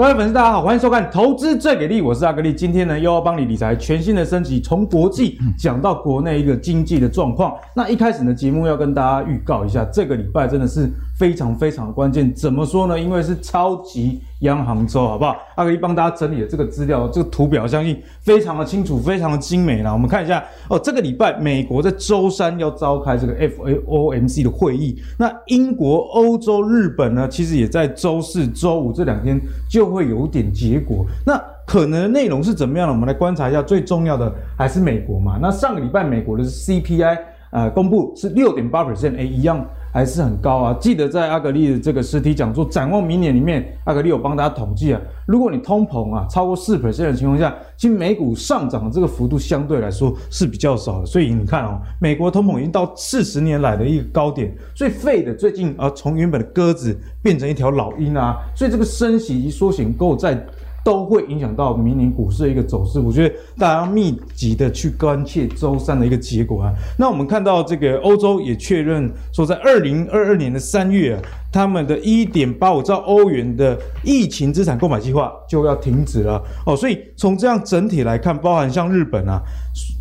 各位粉丝，大家好，欢迎收看《投资最给力》，我是阿格力。今天呢，又要帮你理财全新的升级，从国际讲到国内一个经济的状况。那一开始呢，节目要跟大家预告一下，这个礼拜真的是非常非常关键。怎么说呢？因为是超级央行周，好不好？阿格力帮大家整理的这个资料，这个图表相信非常的清楚，非常的精美啦。我们看一下哦，这个礼拜美国在周三要召开这个 F A O M C 的会议，那英国、欧洲、日本呢，其实也在周四、周五这两天就会有点结果，那可能的内容是怎么样呢？我们来观察一下。最重要的还是美国嘛。那上个礼拜美国的 CPI 呃公布是六点八 percent，哎，一样还是很高啊。记得在阿格力的这个实体讲座展望明年里面，阿格力有帮大家统计啊，如果你通膨啊超过四 percent 的情况下，其实美股上涨的这个幅度相对来说是比较少的。所以你看哦，美国通膨已经到四十年来的一个高点，所以 Fed 最近啊从原本的鸽子变成一条老鹰啊，所以这个升息以及缩减购债。都会影响到明年股市的一个走势，我觉得大家要密集的去关切周三的一个结果啊。那我们看到这个欧洲也确认说，在二零二二年的三月，他们的一点八五兆欧元的疫情资产购买计划就要停止了哦。所以从这样整体来看，包含像日本啊，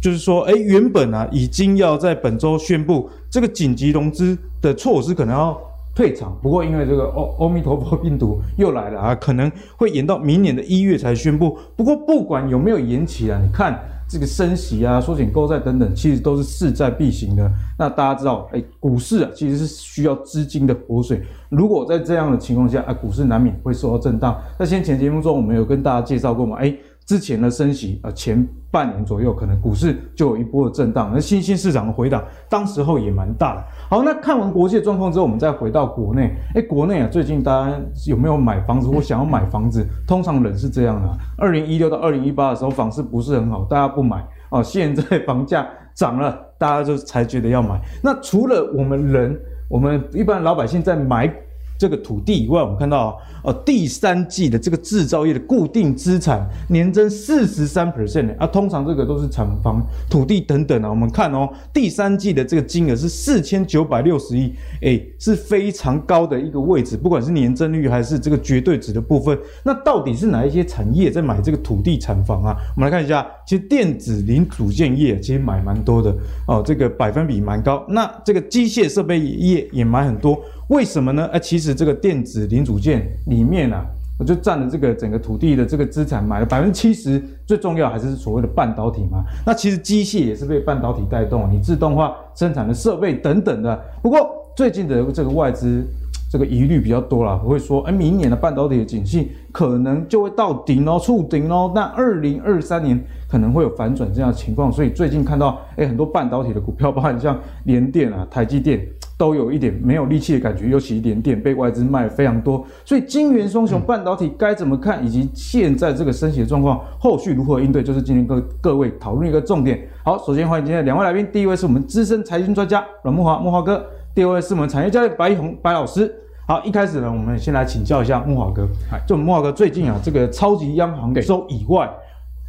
就是说，哎，原本啊已经要在本周宣布这个紧急融资的措施可能要。退场，不过因为这个欧欧米陀佛病毒又来了啊，可能会延到明年的一月才宣布。不过不管有没有延期啊，你看这个升息啊、缩减购债等等，其实都是势在必行的。那大家知道，哎，股市啊其实是需要资金的活水。如果在这样的情况下啊，股市难免会受到震荡。那先前节目中我们有跟大家介绍过嘛，哎。之前的升息啊，前半年左右可能股市就有一波的震荡，那新兴市场的回档，当时候也蛮大的。好，那看完国际的状况之后，我们再回到国内。哎，国内啊，最近大家有没有买房子或想要买房子？通常人是这样的：二零一六到二零一八的时候，房市不是很好，大家不买哦。现在房价涨了，大家就才觉得要买。那除了我们人，我们一般老百姓在买。这个土地以外，我们看到哦，第三季的这个制造业的固定资产年增四十三 percent 啊，通常这个都是厂房、土地等等啊。我们看哦，第三季的这个金额是四千九百六十亿，诶，是非常高的一个位置，不管是年增率还是这个绝对值的部分。那到底是哪一些产业在买这个土地产房啊？我们来看一下，其实电子零组件业其实买蛮多的哦，这个百分比蛮高。那这个机械设备业也买很多。为什么呢？哎，其实这个电子零组件里面啊，我就占了这个整个土地的这个资产，买了百分之七十。最重要还是所谓的半导体嘛。那其实机械也是被半导体带动，你自动化生产的设备等等的。不过最近的这个外资这个疑虑比较多啦，会说，哎，明年的半导体的景气可能就会到顶哦，触顶哦。那二零二三年可能会有反转这样的情况。所以最近看到，哎，很多半导体的股票，包含像联电啊、台积电。都有一点没有力气的感觉，尤其联电被外资卖了非常多，所以金元双雄半导体该怎么看，以及现在这个升息的状况，后续如何应对，就是今天各各位讨论一个重点。好，首先欢迎今天的两位来宾，第一位是我们资深财经专家阮木华木华哥，第二位是我们产业教练白一红白老师。好，一开始呢，我们先来请教一下木华哥，就木华哥最近啊，这个超级央行周以外，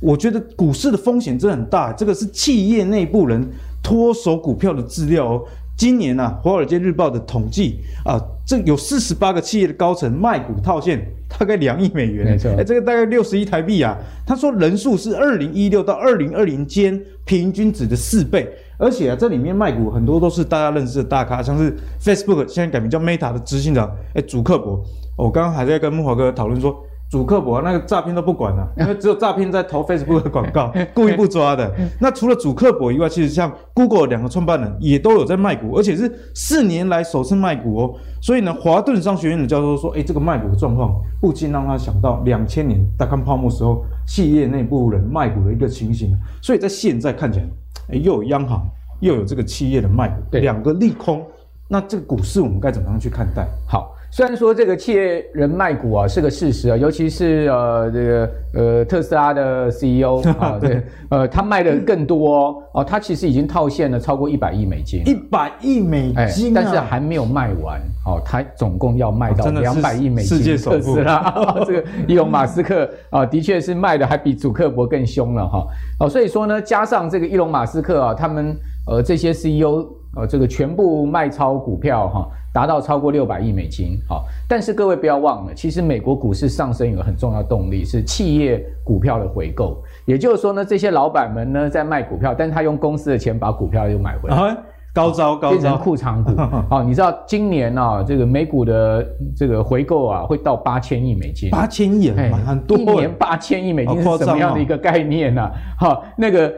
我觉得股市的风险真的很大，这个是企业内部人脱手股票的资料哦。今年呢、啊，《华尔街日报》的统计啊，这有四十八个企业的高层卖股套现，大概两亿美元，哎这个大概六十亿台币啊。他说人数是二零一六到二零二零间平均值的四倍，而且啊，这里面卖股很多都是大家认识的大咖，像是 Facebook 现在改名叫 Meta 的执行长，哎、欸，祖克伯。我刚刚还在跟木华哥讨论说。祖克伯那个诈骗都不管了，因为只有诈骗在投 Facebook 的广告，故意不抓的。那除了主客博以外，其实像 Google 两个创办人也都有在卖股，而且是四年来首次卖股哦。所以呢，华顿商学院的教授说，哎，这个卖股的状况不禁让他想到两千年大康泡沫时候企业内部人卖股的一个情形。所以在现在看起来，哎，又有央行，又有这个企业的卖股，对两个利空。那这个股市我们该怎么样去看待？好。虽然说这个企业人卖股啊是个事实啊，尤其是呃这个呃特斯拉的 CEO 啊，对，呃他卖的更多哦，哦，他其实已经套现了超过一百亿美金，一百亿美金，啊，但是还没有卖完，哦，他总共要卖到两百亿美金。世界首富，特斯拉 这个伊隆马斯克啊，的确是卖的还比祖克伯更凶了哈，哦，所以说呢，加上这个伊隆马斯克啊，他们呃这些 CEO。呃这个全部卖超股票哈，达到超过六百亿美金。好，但是各位不要忘了，其实美国股市上升有个很重要的动力是企业股票的回购，也就是说呢，这些老板们呢在卖股票，但是他用公司的钱把股票又买回来。啊高招高招，变成库藏股。好，你知道今年啊，这个美股的这个回购啊，会到八千亿美金。八千亿，很多。一年八千亿美金是什么样的一个概念呢？好，那个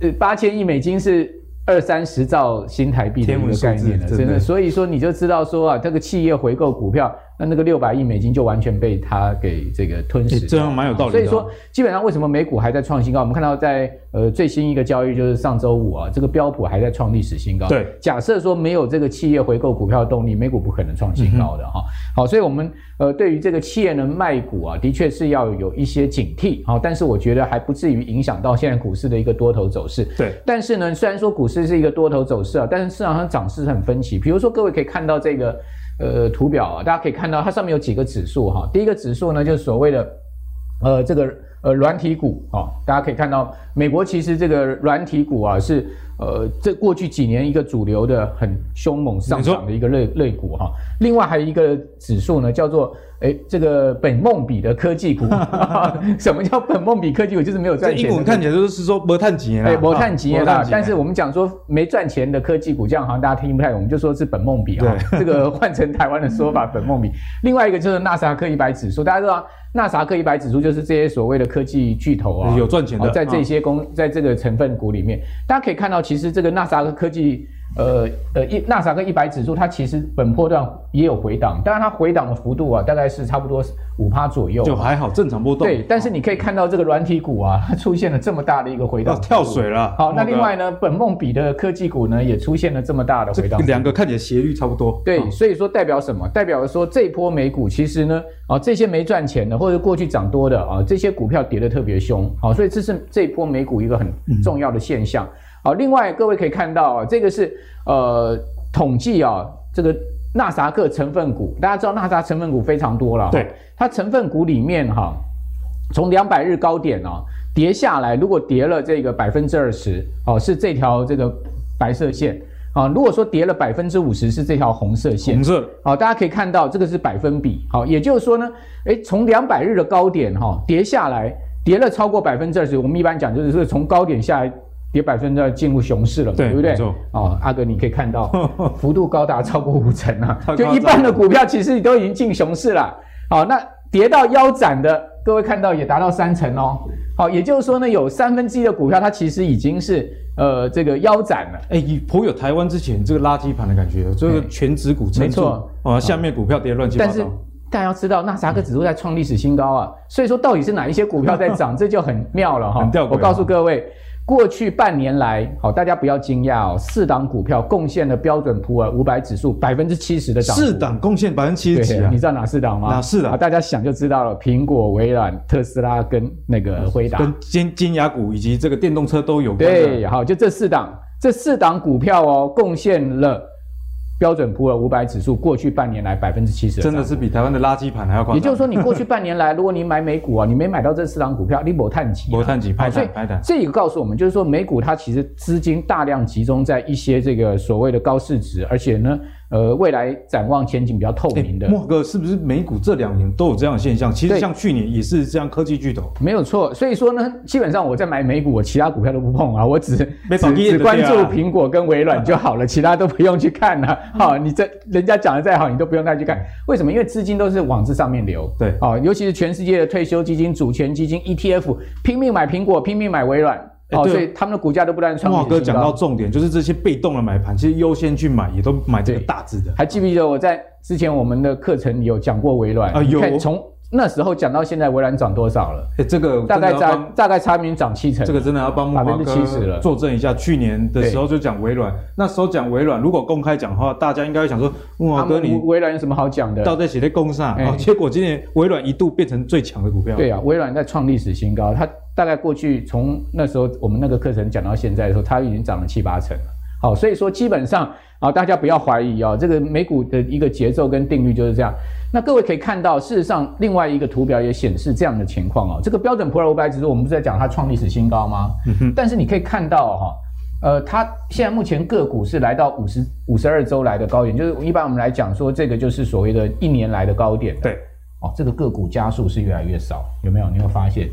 呃，八千亿美金是。二三十兆新台币的一个概念了，真的，所以说你就知道说啊，这个企业回购股票，那那个六百亿美金就完全被它给这个吞噬。这样蛮有道理的。所以说，基本上为什么美股还在创新高？我们看到在呃最新一个交易就是上周五啊，这个标普还在创历史新高。对，假设说没有这个企业回购股票的动力，美股不可能创新高的哈。好，所以我们呃对于这个企业的卖股啊，的确是要有一些警惕。好，但是我觉得还不至于影响到现在股市的一个多头走势。对，但是呢，虽然说股市。是一个多头走势啊，但是市场上涨势很分歧。比如说，各位可以看到这个呃图表啊，大家可以看到它上面有几个指数哈。第一个指数呢，就是所谓的呃这个呃软体股啊，大家可以看到美国其实这个软体股啊是呃这过去几年一个主流的很凶猛上涨的一个类类股哈。另外还有一个指数呢，叫做。哎，这个本梦比的科技股，什么叫本梦比科技股？就是没有赚钱。英文看起来就是说没赚钱啊，没赚钱啦。但是我们讲说没赚钱的科技股，这样好像大家听不太懂，我们就说是本梦比啊。这个换成台湾的说法，本梦比。另外一个就是纳斯达克一百指数，大家知道纳萨克一百指数就是这些所谓的科技巨头啊，有赚钱的，在这些公，在这个成分股里面，大家可以看到，其实这个纳萨克科技。呃呃，一纳斯达克一百指数，它其实本波段也有回档，当然它回档的幅度啊，大概是差不多五趴左右，就还好，正常波动。对，但是你可以看到这个软体股啊，它出现了这么大的一个回档，跳水了。好，那另外呢，本梦比的科技股呢，也出现了这么大的回档，两个看起来斜率差不多。对，所以说代表什么？代表说这一波美股其实呢，啊，这些没赚钱的或者过去涨多的啊，这些股票跌得特别凶，好，所以这是这一波美股一个很重要的现象。嗯好，另外各位可以看到啊，这个是呃统计啊，这个纳萨克成分股，大家知道纳萨成分股非常多了，对，它成分股里面哈，从两百日高点啊跌下来，如果跌了这个百分之二十，哦，是这条这个白色线啊，如果说跌了百分之五十，是这条红色线，红色，好，大家可以看到这个是百分比，好，也就是说呢，诶，从两百日的高点哈跌下来，跌了超过百分之二十，我们一般讲就是说从高点下来。跌百分之二进入熊市了，对，对不对？哦，阿哥，你可以看到幅度高达超过五成啊！就一半的股票其实都已经进熊市了。好，那跌到腰斩的，各位看到也达到三成哦。好，也就是说呢，有三分之一的股票它其实已经是呃这个腰斩了。哎，颇有台湾之前这个垃圾盘的感觉，这个全指股没错啊，下面股票跌乱七八糟。但是大家要知道，纳斯达克指数在创历史新高啊，所以说到底是哪一些股票在涨，这就很妙了哈。我告诉各位。过去半年来，好，大家不要惊讶哦，四档股票贡献了标准普尔五百指数百分之七十的涨幅。四档贡献百分之七十几，你知道哪四档吗？哪四档？大家想就知道了，苹果、微软、特斯拉跟那个辉达，跟金金牙股以及这个电动车都有关。对，好，就这四档，这四档股票哦，贡献了。标准普尔五百指数过去半年来百分之七十，真的是比台湾的垃圾盘还要夸。也就是说，你过去半年来，如果你买美股啊，你没买到这四档股票，你某探底，没探底，拍所以这个告诉我们，就是说美股它其实资金大量集中在一些这个所谓的高市值，而且呢。呃，未来展望前景比较透明的。莫哥，是不是美股这两年都有这样的现象？其实像去年也是这样，科技巨头没有错。所以说呢，基本上我在买美股，我其他股票都不碰啊，我只只只关注苹果跟微软就好了，其他都不用去看了。好，你这人家讲的再好，你都不用再去看。为什么？因为资金都是往这上面流。对，啊，尤其是全世界的退休基金、主权基金、ETF，拼命买苹果，拼命买微软。哦，所以他们的股价都不断创。慕驊哥讲到重点，就是这些被动的买盘，其实优先去买，也都买这个大字的。还记不记得我在之前我们的课程里有讲过微软？啊，有。从那时候讲到现在，微软涨多少了？哎，这个大概差大概差明涨七成。这个真的要帮慕驊哥作证一下。去年的时候就讲微软，那时候讲微软，如果公开讲的话，大家应该会想说，慕驊哥你微软有什么好讲的？到在写在公上啊？结果今年微软一度变成最强的股票。对啊，微软在创历史新高，它。大概过去从那时候我们那个课程讲到现在的时候，它已经涨了七八成了。好，所以说基本上啊，大家不要怀疑啊，这个美股的一个节奏跟定律就是这样。那各位可以看到，事实上另外一个图表也显示这样的情况啊。这个标准普尔五百指数，我们不是在讲它创历史新高吗？嗯哼。但是你可以看到哈，呃，它现在目前个股是来到五十五十二周来的高点，就是一般我们来讲说，这个就是所谓的一年来的高点。对，哦，这个个股加速是越来越少，有没有？你有发现？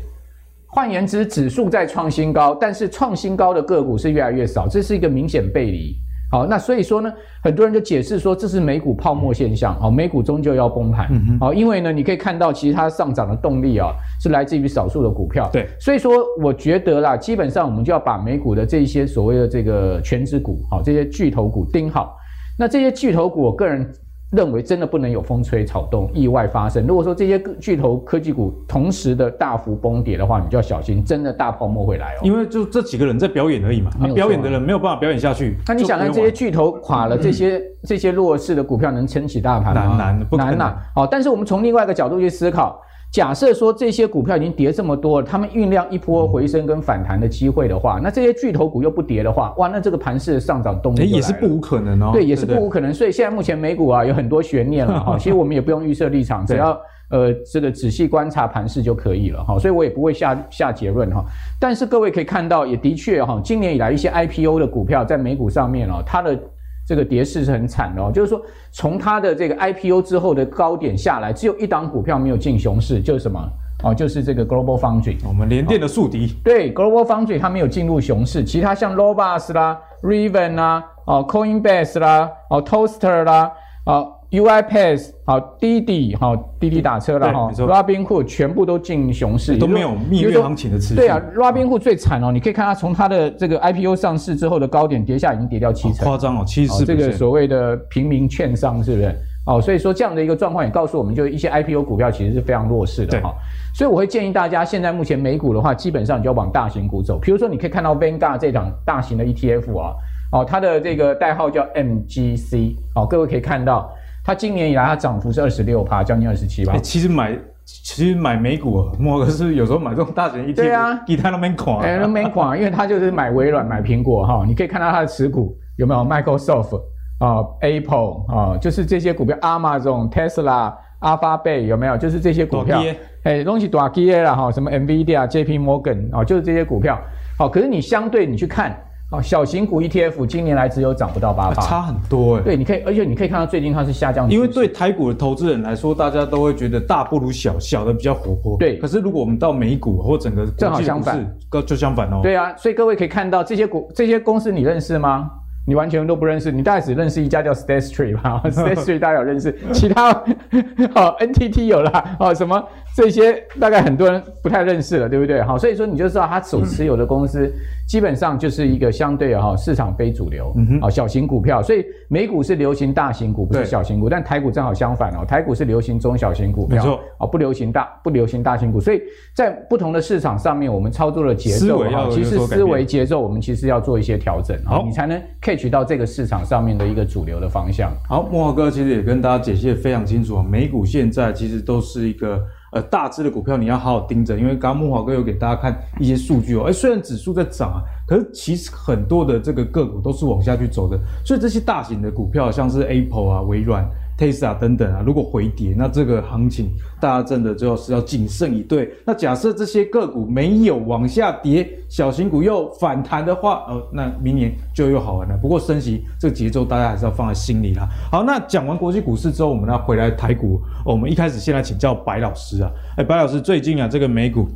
换言之，指数在创新高，但是创新高的个股是越来越少，这是一个明显背离。好，那所以说呢，很多人就解释说这是美股泡沫现象，好，美股终究要崩盘，好，因为呢，你可以看到其实它上涨的动力啊是来自于少数的股票，对，所以说我觉得啦，基本上我们就要把美股的这一些所谓的这个权值股，好，这些巨头股盯好，那这些巨头股，我个人。认为真的不能有风吹草动、意外发生。如果说这些巨头科技股同时的大幅崩跌的话，你就要小心，真的大泡沫会来哦。因为就这几个人在表演而已嘛，啊、表演的人没有办法表演下去。那你想看这些巨头垮了，这些、嗯、这些弱势的股票能撑起大盘吗？难难不难呐。好，但是我们从另外一个角度去思考。假设说这些股票已经跌这么多了，他们酝酿一波回升跟反弹的机会的话，那这些巨头股又不跌的话，哇，那这个盘势的上涨动力也是不无可能哦。对，也是不无可能。所以现在目前美股啊有很多悬念了 哈，其实我们也不用预设立场，只要呃这个仔细观察盘势就可以了哈。所以我也不会下下结论哈。但是各位可以看到，也的确哈，今年以来一些 IPO 的股票在美股上面哦，它的。这个跌势是很惨的哦，就是说从它的这个 IPO 之后的高点下来，只有一档股票没有进熊市，就是什么哦？就是这个 Global Foundry，我们联电的宿敌。对，Global Foundry 它没有进入熊市，其他像 Robust 啦、Rivian 啦、哦 Coinbase 啦、哦 Toaster 啦、哦。UiPath 好，滴滴好，滴滴打车了哈。Robinhood 全部都进熊市，都没有蜜月行情的持续。对啊，Robinhood 最惨哦，你可以看它从它的这个 IPO 上市之后的高点跌下，已经跌掉七成，夸张哦，七十。这个所谓的平民券商是不是？哦，所以说这样的一个状况也告诉我们，就一些 IPO 股票其实是非常弱势的哈。所以我会建议大家，现在目前美股的话，基本上你就要往大型股走。比如说，你可以看到 Vanguard 这档大型的 ETF 啊，哦，它的这个代号叫 MGC，哦，各位可以看到。它今年以来，它涨幅是二十六趴，将近二十七趴。其实买，其实买美股啊，莫哥是有时候买这种大型 ETF，对啊，给他都没垮，哎，都没垮，因为他就是买微软、买苹果哈。你可以看到他的持股有没有 Microsoft 啊、Apple 啊，就是这些股票，Amazon、Tesla、Alphabet 有没有？就是这些股票，哎，东西大企业啦哈，什么 Nvidia、JP Morgan 啊，就是这些股票。好，可是你相对你去看。小型股 ETF 今年来只有涨不到八趴，差很多哎。对，你可以，而且你可以看到最近它是下降。因为对台股的投资人来说，大家都会觉得大不如小，小的比较活泼。对，可是如果我们到美股或整个正好相反，就相反哦。对啊，所以各位可以看到这些股、这些公司，你认识吗？你完全都不认识，你大概只认识一家叫 State Street 吧？State Street 大家有认识，其他 哦 NTT 有啦，哦什么这些大概很多人不太认识了，对不对？好，所以说你就知道他所持有的公司基本上就是一个相对哈市场非主流，嗯哼，小型股票。所以美股是流行大型股，不是小型股，但台股正好相反哦，台股是流行中小型股票，没错，哦不流行大不流行大型股，所以在不同的市场上面，我们操作的节奏哈，其实思维节奏我们其实要做一些调整，好，你才能 catch 到这个市场上面的一个主流的方向。好，莫华哥其实也跟大家解析的非常清楚啊。美股现在其实都是一个呃大只的股票，你要好好盯着，因为刚刚木华哥有给大家看一些数据哦。哎，虽然指数在涨啊，可是其实很多的这个个股都是往下去走的。所以这些大型的股票，像是 Apple 啊、微软。Tesla 等等啊，如果回跌，那这个行情大家真的就是要谨慎以对。那假设这些个股没有往下跌，小型股又反弹的话，呃，那明年就又好玩了。不过升息这个节奏大家还是要放在心里啦。好，那讲完国际股市之后，我们要回来台股。我们一开始先来请教白老师啊，哎，白老师最近啊，这个美股。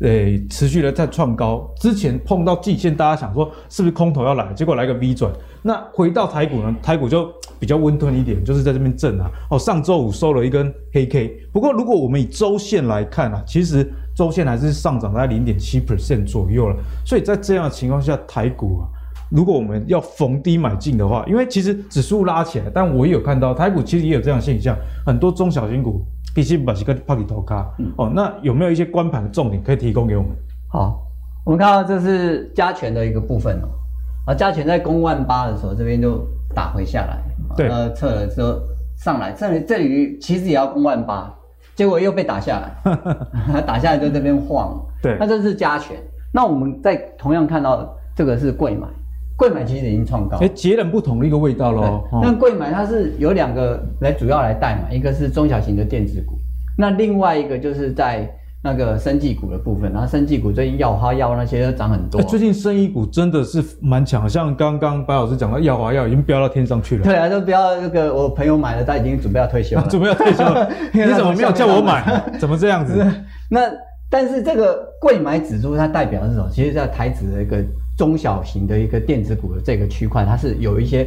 诶，持续的在创高，之前碰到季线，大家想说是不是空头要来，结果来个 V 转。那回到台股呢？台股就比较温吞一点，就是在这边震啊。哦，上周五收了一根黑 K。不过如果我们以周线来看啊，其实周线还是上涨在零点七 percent 左右了。所以在这样的情况下，台股啊，如果我们要逢低买进的话，因为其实指数拉起来，但我也有看到台股其实也有这样现象，很多中小型股。必须把这个抛里头卡，哦，那有没有一些关盘的重点可以提供给我们？好，我们看到这是加权的一个部分哦，啊，加权在攻万八的时候，这边就打回下来，对，呃，撤了之后上来，这里这里其实也要攻万八，结果又被打下来，打下来就这边晃，对，那这是加权，那我们在同样看到这个是贵买。柜买其实已经创高，哎，截然不同的一个味道喽。那柜买它是有两个来主要来带嘛，一个是中小型的电子股，那另外一个就是在那个生技股的部分，然后生技股最近药花药那些都涨很多。最近生医股真的是蛮强，像刚刚白老师讲的药华药已经飙到天上去了。对啊，都不要那个我朋友买了，他已经准备要退休了，准备要退休了。你怎么没有叫我买？怎么这样子？那但是这个贵买指数它代表的是什么？其实在台指的一个中小型的一个电子股的这个区块，它是有一些。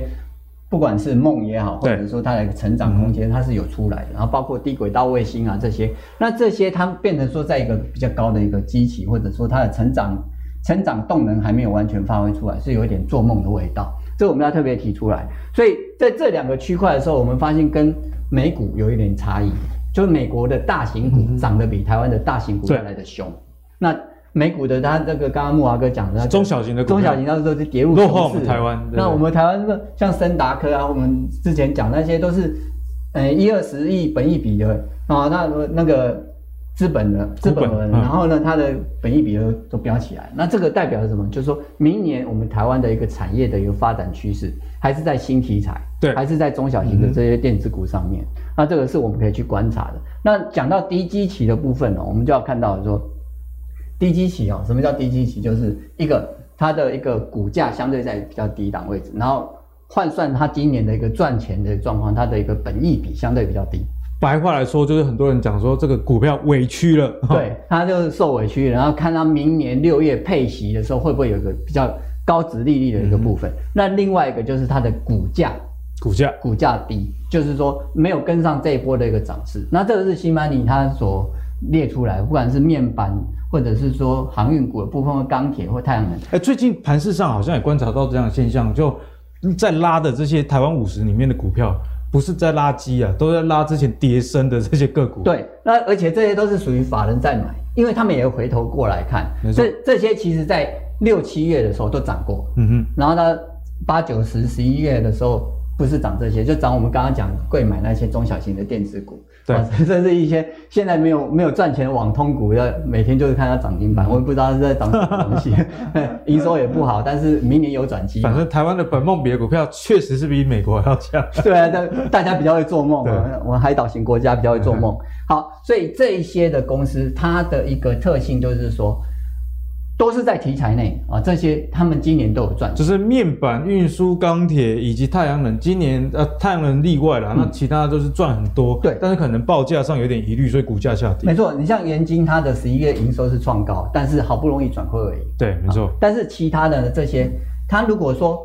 不管是梦也好，或者说它的成长空间，它是有出来的。然后包括低轨道卫星啊这些，那这些它变成说在一个比较高的一个基期，或者说它的成长成长动能还没有完全发挥出来，是有一点做梦的味道。这我们要特别提出来。所以在这两个区块的时候，我们发现跟美股有一点差异，就是美国的大型股涨得比台湾的大型股要来的凶。那美股的，它这个刚刚木华哥讲的中小型的股，中小型，那时候是跌入落后我们台湾。那我们台湾这个像森达科啊，我们之前讲那些都是，呃一二十亿本益比的啊，那那个资本的资本额，然后呢，它的本益比都都飙起来。那这个代表什么？就是说明年我们台湾的一个产业的一个发展趋势，还是在新题材，对，还是在中小型的这些电子股上面。那这个是我们可以去观察的。那讲到低基期的部分呢，我们就要看到说。低基期哦，什么叫低基期？就是一个它的一个股价相对在比较低档位置，然后换算它今年的一个赚钱的状况，它的一个本益比相对比较低。白话来说，就是很多人讲说这个股票委屈了，对，它就是受委屈，然后看它明年六月配息的时候会不会有一个比较高值利率的一个部分。嗯、那另外一个就是它的股价，股价股价低，就是说没有跟上这一波的一个涨势。那这个是新曼尼它所列出来，不管是面板。或者是说航运股的部分，或钢铁或太阳能。哎，最近盘市上好像也观察到这样的现象，就在拉的这些台湾五十里面的股票，不是在拉机啊，都在拉之前跌升的这些个股。对，那而且这些都是属于法人在买，因为他们也会回头过来看，这这些其实在六七月的时候都涨过，嗯哼，然后呢，八九十十一月的时候。不是涨这些，就涨我们刚刚讲贵买那些中小型的电子股，对，甚至一些现在没有没有赚钱的网通股，要每天就是看它涨停板，我也不知道是在涨什么 东西，营收也不好，但是明年有转机。反正台湾的本梦比的股票确实是比美国还要强。对啊，大大家比较会做梦啊，我们海岛型国家比较会做梦。好，所以这一些的公司，它的一个特性就是说。都是在题材内啊，这些他们今年都有赚，就是面板、运输、钢铁以及太阳能，今年呃太阳能例外了，嗯、那其他都是赚很多。对，但是可能报价上有点疑虑，所以股价下跌。没错，你像元晶，它的十一月营收是创高，但是好不容易转亏而已。对，没错。但是其他的这些，它如果说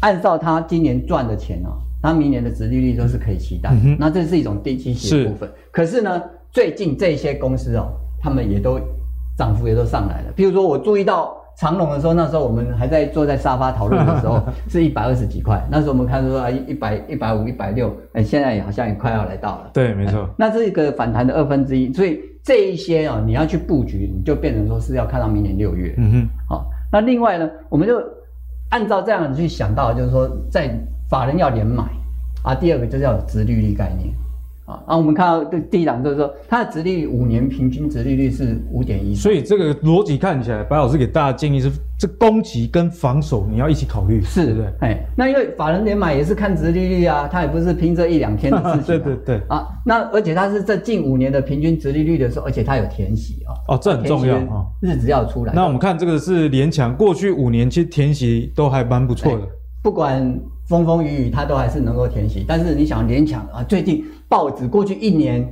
按照它今年赚的钱哦，它明年的殖利率都是可以期待。嗯、那这是一种低基期的部分。是可是呢，最近这些公司哦，他们也都。涨幅也都上来了。譬如说，我注意到长荣的时候，那时候我们还在坐在沙发讨论的时候，是一百二十几块。那时候我们看说啊，一百、一百五、一百六，哎，现在也好像也快要来到了。对，没错、哎。那这个反弹的二分之一，所以这一些啊、哦，你要去布局，你就变成说是要看到明年六月。嗯哼。好、哦，那另外呢，我们就按照这样子去想到，就是说，在法人要连买啊。第二个就是要有殖利率概念。啊，我们看到这第一档就是说，它的殖利率五年平均殖利率是五点一，所以这个逻辑看起来，白老师给大家建议是，这攻击跟防守你要一起考虑，是？哎，那因为法人连买也是看殖利率啊，它也不是拼这一两天的事情、啊，对对对。啊，那而且它是这近五年的平均殖利率的时候，而且它有填息啊，哦，这很重要啊，日子要出来。那我们看这个是联强，过去五年其实填息都还蛮不错的，不管。风风雨雨，它都还是能够填息。但是你想联强啊，最近报纸过去一年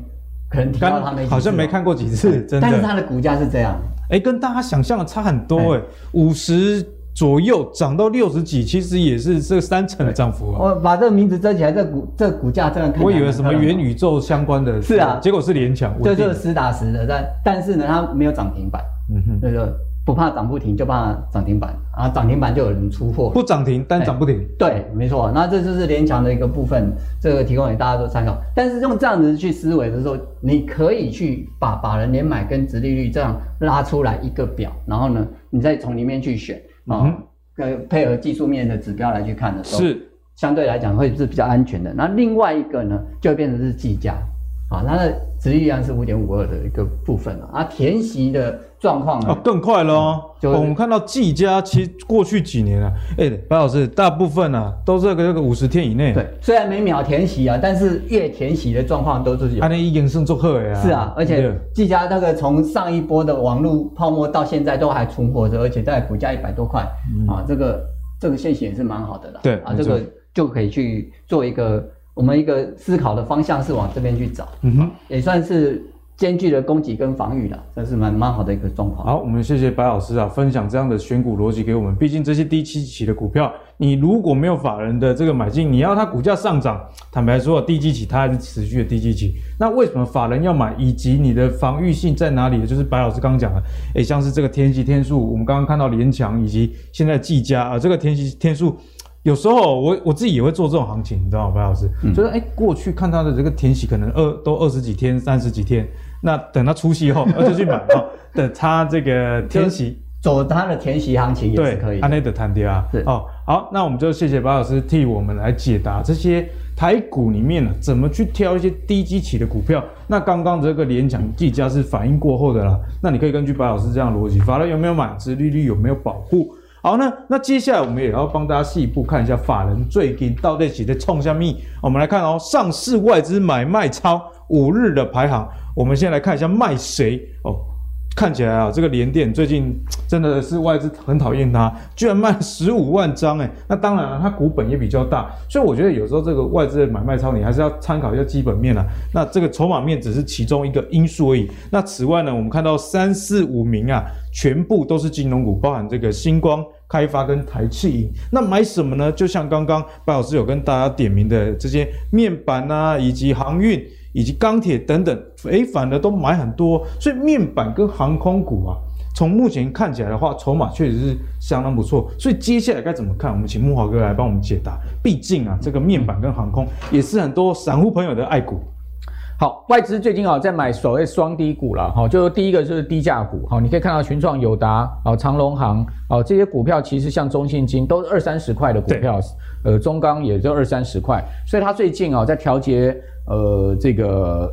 可能提到它没好像没看过几次，真的。但是它的股价是这样，哎、欸，跟大家想象的差很多哎、欸，五十、欸、左右涨到六十几，其实也是这三成的涨幅啊。我把这个名字遮起来，这股这股价真的看，我以为什么元宇宙相关的，是啊，结果是联强，这就是实打实的，但但是呢，它没有涨停板，嗯哼，那个。不怕涨不停，就怕涨停板啊！涨停板就有人出货，不涨停，但涨不停。对，没错。那这就是联强的一个部分，这个提供给大家做参考。但是用这样子去思维的时候，你可以去把把人连买跟殖利率这样拉出来一个表，然后呢，你再从里面去选啊，跟、嗯、配合技术面的指标来去看的时候，是相对来讲会是比较安全的。那另外一个呢，就会变成是计价啊，它的殖利率是五点五二的一个部分了啊，填息的状况呢、哦、更快了哦。就是、我们看到技嘉其实过去几年啊，哎，白老师大部分啊都是这个这个五十天以内。对，虽然每秒填息啊，但是月填息的状况都是有。它那已经是做好的啊。是啊，而且技嘉那个从上一波的网络泡沫到现在都还存活着，而且在股价一百多块、嗯、啊，这个这个现形也是蛮好的了。对啊，这个就可以去做一个。我们一个思考的方向是往这边去找，嗯哼，也算是兼具了攻击跟防御的，这是蛮蛮好的一个状况。好，我们谢谢白老师啊，分享这样的选股逻辑给我们。毕竟这些低基期的股票，你如果没有法人的这个买进，你要它股价上涨，坦白说，低基期它还是持续的低基期。那为什么法人要买？以及你的防御性在哪里？就是白老师刚刚讲的，诶，像是这个填息天数，我们刚刚看到联强以及现在技嘉啊，这个填息天数。有时候我我自己也会做这种行情，你知道吗，白老师？嗯、就是哎、欸，过去看他的这个填息可能二都二十几天、三十几天，那等它出息后，我就去买哦。等它这个填息走它的填息行情也是可以。安内的谈跌啊，是哦。好，那我们就谢谢白老师替我们来解答这些台股里面呢，怎么去挑一些低基期的股票。那刚刚这个联强技嘉是反应过后的啦，那你可以根据白老师这样的逻辑，法律有没有买，殖利率有没有保护？好，那那接下来我们也要帮大家细一步看一下法人最近到底是在冲什么。我们来看哦，上市外资买卖超五日的排行，我们先来看一下卖谁哦。看起来啊，这个联电最近 真的是外资很讨厌它，居然卖十五万张诶，那当然了，它股本也比较大，所以我觉得有时候这个外资的买卖超，你还是要参考一下基本面啊。那这个筹码面只是其中一个因素而已。那此外呢，我们看到三四五名啊，全部都是金融股，包含这个星光开发跟台企。那买什么呢？就像刚刚白老师有跟大家点名的这些面板啊，以及航运。以及钢铁等等，诶，反而都买很多，所以面板跟航空股啊，从目前看起来的话，筹码确实是相当不错。所以接下来该怎么看？我们请木华哥来帮我们解答。毕竟啊，这个面板跟航空也是很多散户朋友的爱股。好，外资最近啊在买所谓双低股了，哈，就第一个就是低价股，哈，你可以看到群创、友达啊、长隆行啊这些股票，其实像中信金都是二三十块的股票，呃，中钢也就二三十块，所以它最近啊在调节。呃，这个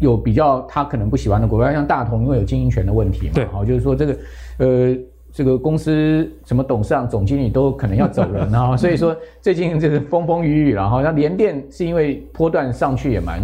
有比较他可能不喜欢的股票，像大同，因为有经营权的问题嘛，对，好，就是说这个呃，这个公司什么董事长、总经理都可能要走人 啊，所以说最近这个风风雨雨了哈。那联电是因为波段上去也蛮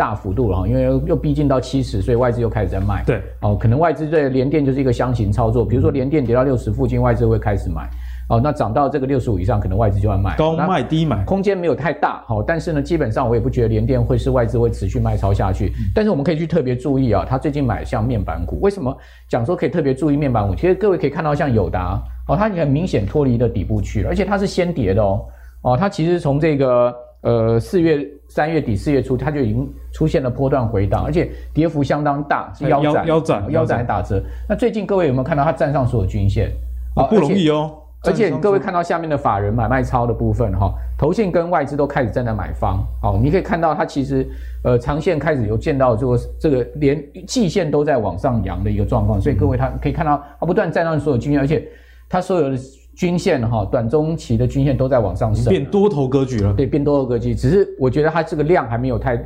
大幅度了哈，因为又逼近到七十，所以外资又开始在卖，对，哦，可能外资对联电就是一个箱型操作，比如说联电跌到六十附近，外资会开始买。哦，那涨到这个六十五以上，可能外资就要卖，高卖低买，空间没有太大。好，但是呢，基本上我也不觉得联电会是外资会持续卖超下去。但是我们可以去特别注意啊，它最近买像面板股，为什么讲说可以特别注意面板股？其实各位可以看到，像友达哦，它很明显脱离了底部区了，而且它是先跌的哦。哦，它其实从这个呃四月三月底四月初，它就已经出现了波段回档，而且跌幅相当大，是腰斩腰斩腰斩还打折。那最近各位有没有看到它站上所有均线？哦，不容易哦。而且各位看到下面的法人买卖超的部分哈，投信跟外资都开始站在买方，好，你可以看到它其实呃长线开始有见到这个这个连季线都在往上扬的一个状况，所以各位它可以看到它不断站上所有均线，而且它所有的均线哈短中期的均线都在往上升，变多头格局了，对，变多头格局，只是我觉得它这个量还没有太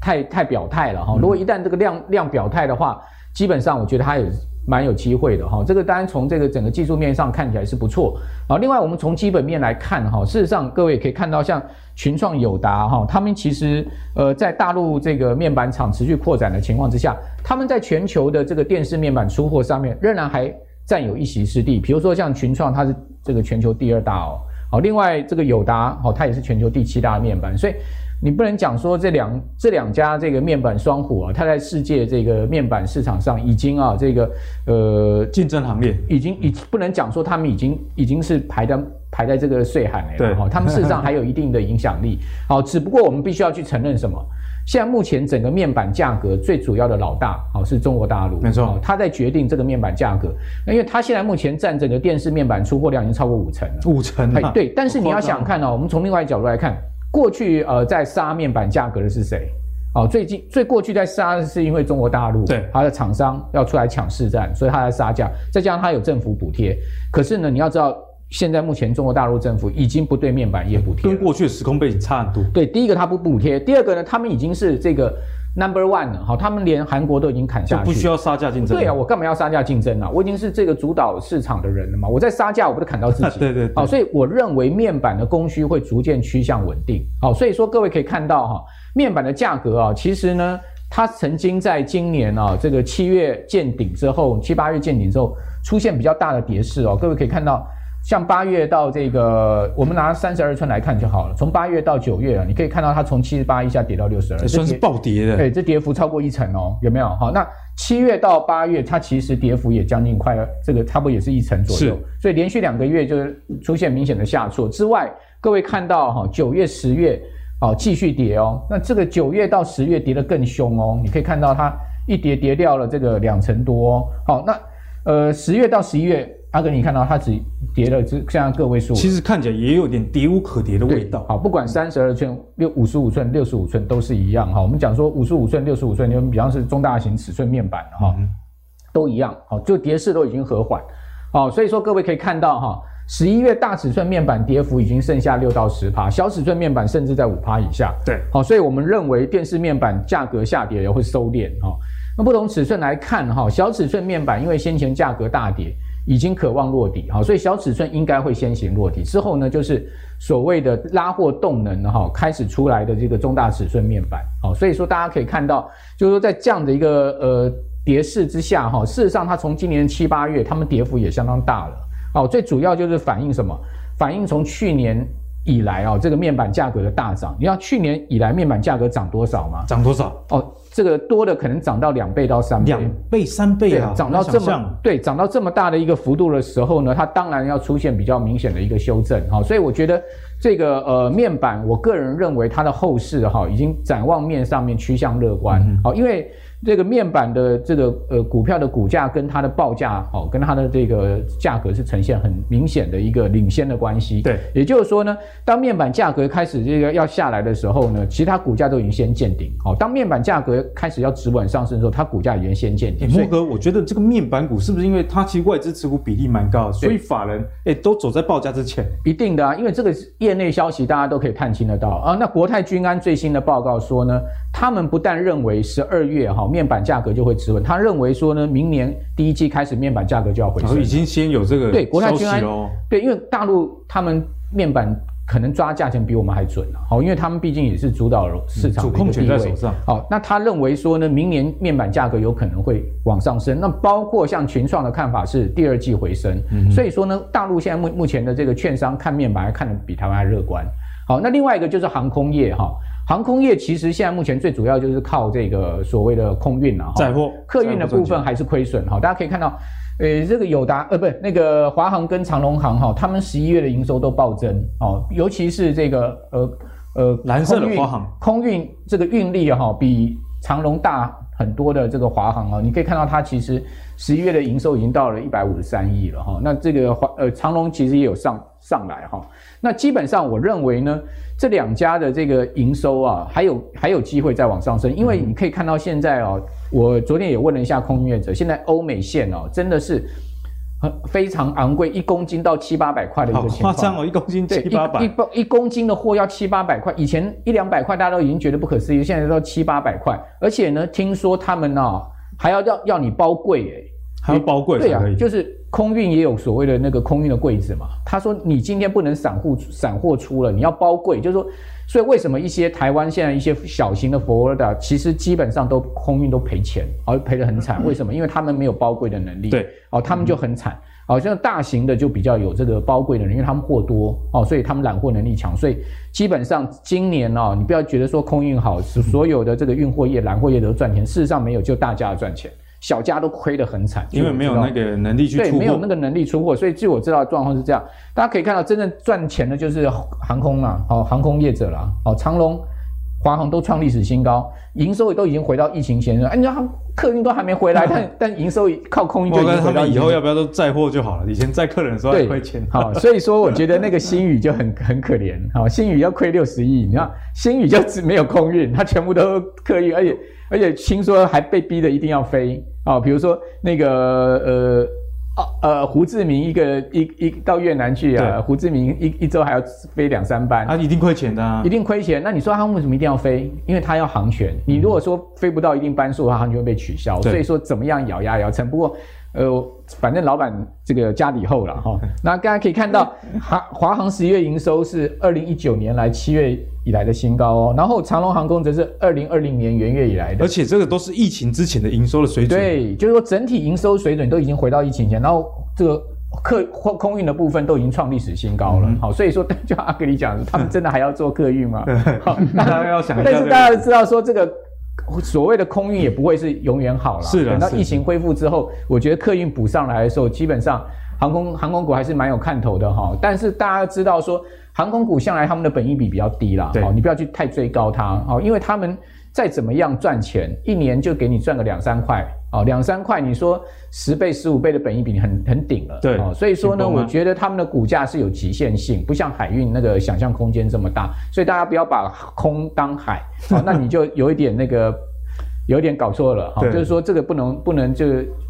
太太表态了哈，如果一旦这个量量表态的话，基本上我觉得它也。蛮有机会的哈，这个当然从这个整个技术面上看起来是不错啊。另外，我们从基本面来看哈，事实上各位也可以看到，像群创、友达哈，他们其实呃在大陆这个面板厂持续扩展的情况之下，他们在全球的这个电视面板出货上面仍然还占有一席之地。比如说像群创，它是这个全球第二大哦，好，另外这个友达哦，它也是全球第七大的面板，所以。你不能讲说这两这两家这个面板双虎啊，它在世界这个面板市场上已经啊这个呃竞争行列，已经已不能讲说他们已经已经是排在排在这个岁寒了，对哈，他们事实上还有一定的影响力。好，只不过我们必须要去承认什么？现在目前整个面板价格最主要的老大，好是中国大陆，没错，他在决定这个面板价格。那因为他现在目前占整个电视面板出货量已经超过五成了，五成啊，对。但是你要想看哦，我们从另外一角度来看。过去呃，在杀面板价格的是谁？哦，最近最过去在杀的是因为中国大陆，对，它的厂商要出来抢市占，所以它在杀价，再加上它有政府补贴。可是呢，你要知道，现在目前中国大陆政府已经不对面板业补贴，跟过去的时空背景差很多。对，第一个它不补贴，第二个呢，他们已经是这个 number one 了，好，他们连韩国都已经砍下去，就不需要杀价竞争。对啊，我干嘛要杀价竞争啊？我已经是这个主导市场的人了嘛，我在杀价，我不是砍到自己？对，对对，好，所以我认为面板的供需会逐渐趋向稳定。好，所以说各位可以看到哈，面板的价格啊，其实呢，它曾经在今年啊，这个七月见顶之后，七八月见顶之后，出现比较大的跌势哦。各位可以看到。像八月到这个，我们拿三十二寸来看就好了。从八月到九月啊，你可以看到它从七十八一下跌到六十二，算是暴跌的。对，这跌幅超过一成哦，有没有？好，那七月到八月，它其实跌幅也将近快，这个差不多也是一成左右。是，所以连续两个月就是出现明显的下挫。之外，各位看到哈，九月、十月哦继续跌哦。那这个九月到十月跌得更凶哦，你可以看到它一跌跌掉了这个两成多哦。好，那呃十月到十一月。阿哥，你看到它只跌了，只现在个位数，其实看起来也有点跌无可跌的味道。好，不管三十二寸、六五十五寸、六十五寸都是一样哈。我们讲说五十五寸、六十五寸，你们比方是中大型尺寸面板哈，嗯、都一样。好，就跌势都已经和缓。好，所以说各位可以看到哈，十一月大尺寸面板跌幅已经剩下六到十趴，小尺寸面板甚至在五趴以下。对，好，所以我们认为电视面板价格下跌也会收敛哈。那不同尺寸来看哈，小尺寸面板因为先前价格大跌。已经渴望落底，好，所以小尺寸应该会先行落底，之后呢，就是所谓的拉货动能哈，开始出来的这个中大尺寸面板，好，所以说大家可以看到，就是说在这样的一个呃跌势之下哈，事实上它从今年七八月，它们跌幅也相当大了，好，最主要就是反映什么？反映从去年以来啊，这个面板价格的大涨，你知道去年以来面板价格涨多少吗？涨多少？哦。这个多的可能涨到两倍到三倍，两倍三倍啊，涨到这么对，涨到这么大的一个幅度的时候呢，它当然要出现比较明显的一个修正哈，所以我觉得这个呃面板，我个人认为它的后市哈已经展望面上面趋向乐观，好，因为。这个面板的这个呃股票的股价跟它的报价哦，跟它的这个价格是呈现很明显的一个领先的关系。对，也就是说呢，当面板价格开始这个要下来的时候呢，其他股价都已经先见顶。好，当面板价格开始要止稳上升的时候，它股价已经先见顶。莫哥，我觉得这个面板股是不是因为它其实外资持股比例蛮高，所以法人哎都走在报价之前？一定的啊，因为这个业内消息大家都可以探清得到啊。那国泰君安最新的报告说呢，他们不但认为十二月哈。面板价格就会止稳。他认为说呢，明年第一季开始面板价格就要回升。已经先有这个对国泰君安对，因为大陆他们面板可能抓价钱比我们还准啊。好，因为他们毕竟也是主导市场主控权在手上。好，那他认为说呢，明年面板价格有可能会往上升。那包括像群创的看法是第二季回升。嗯，所以说呢，大陆现在目目前的这个券商看面板还看得比台湾还乐观。好，那另外一个就是航空业哈。航空业其实现在目前最主要就是靠这个所谓的空运啊，载货，客运的部分还是亏损哈。大家可以看到，呃，这个友达呃，不是那个华航跟长荣航哈，他们十一月的营收都暴增哦，尤其是这个呃呃蓝色的华航。空运这个运力哈比长荣大很多的这个华航啊，你可以看到它其实十一月的营收已经到了一百五十三亿了哈。那这个华呃长隆其实也有上上来哈。那基本上我认为呢。这两家的这个营收啊，还有还有机会再往上升，因为你可以看到现在哦，我昨天也问了一下空运业者，现在欧美线哦，真的是很非常昂贵，一公斤到七八百块的一个情况。好夸张哦，一公斤七八百，一一公斤的货要七八百块，以前一两百块大家都已经觉得不可思议，现在都七八百块，而且呢，听说他们呢、啊、还要要要你包柜诶，还要包柜，对啊，就是。空运也有所谓的那个空运的柜子嘛？他说你今天不能散户散货出了，你要包柜，就是说，所以为什么一些台湾现在一些小型的 forwarder 其实基本上都空运都赔钱，而赔得很惨。为什么？因为他们没有包柜的能力。对，哦，他们就很惨。好像大型的就比较有这个包柜的人，因为他们货多哦，所以他们揽货能力强。所以基本上今年哦，你不要觉得说空运好，所有的这个运货业、揽货业都赚钱，事实上没有，就大家赚钱。小家都亏得很惨，因为没有那个能力去出货。对，没有那个能力出货，所以据我知道的状况是这样。大家可以看到，真正赚钱的就是航空啦，哦，航空业者啦，哦，长荣、华航都创历史新高，营收也都已经回到疫情前了。哎，你看客运都还没回来，但 但营收靠空运就已经回到。以后要不要都载货就好了？以前载客人的时候还亏钱。好，所以说我觉得那个新宇就很 很可怜。好，新宇要亏六十亿，你看新宇就只没有空运，它全部都客运，而且。而且听说还被逼的一定要飞哦，比如说那个呃呃，胡志明一个一一到越南去啊，胡志明一一周还要飞两三班，啊一定亏钱的，啊，一定亏钱。那你说他为什么一定要飞？因为他要航权。你如果说飞不到一定班数的话，航权会被取消。所以说怎么样咬牙也要撑。不过，呃，反正老板这个家底厚了哈。那大家可以看到，华华航十一月营收是二零一九年来七月以来的新高哦。然后长龙航空则是二零二零年元月以来的，而且这个都是疫情之前的营收的水准。对，就是说整体营收水准都已经回到疫情前，然后这个客空空运的部分都已经创历史新高了。好，所以说 就阿格里讲，他们真的还要做客运吗？好，大家要想一下。但是大家知道说这个。所谓的空运也不会是永远好了，是的。等到疫情恢复之后，我觉得客运补上来的时候，基本上航空航空股还是蛮有看头的哈。但是大家知道说，航空股向来他们的本益比比较低啦，好，你不要去太追高它哦，因为他们再怎么样赚钱，一年就给你赚个两三块。哦，两三块，你说十倍、十五倍的本益比很很顶了，对，哦，所以说呢，我觉得他们的股价是有极限性，不像海运那个想象空间这么大，所以大家不要把空当海，哦，那你就有一点那个，有一点搞错了，哈，就是说这个不能不能就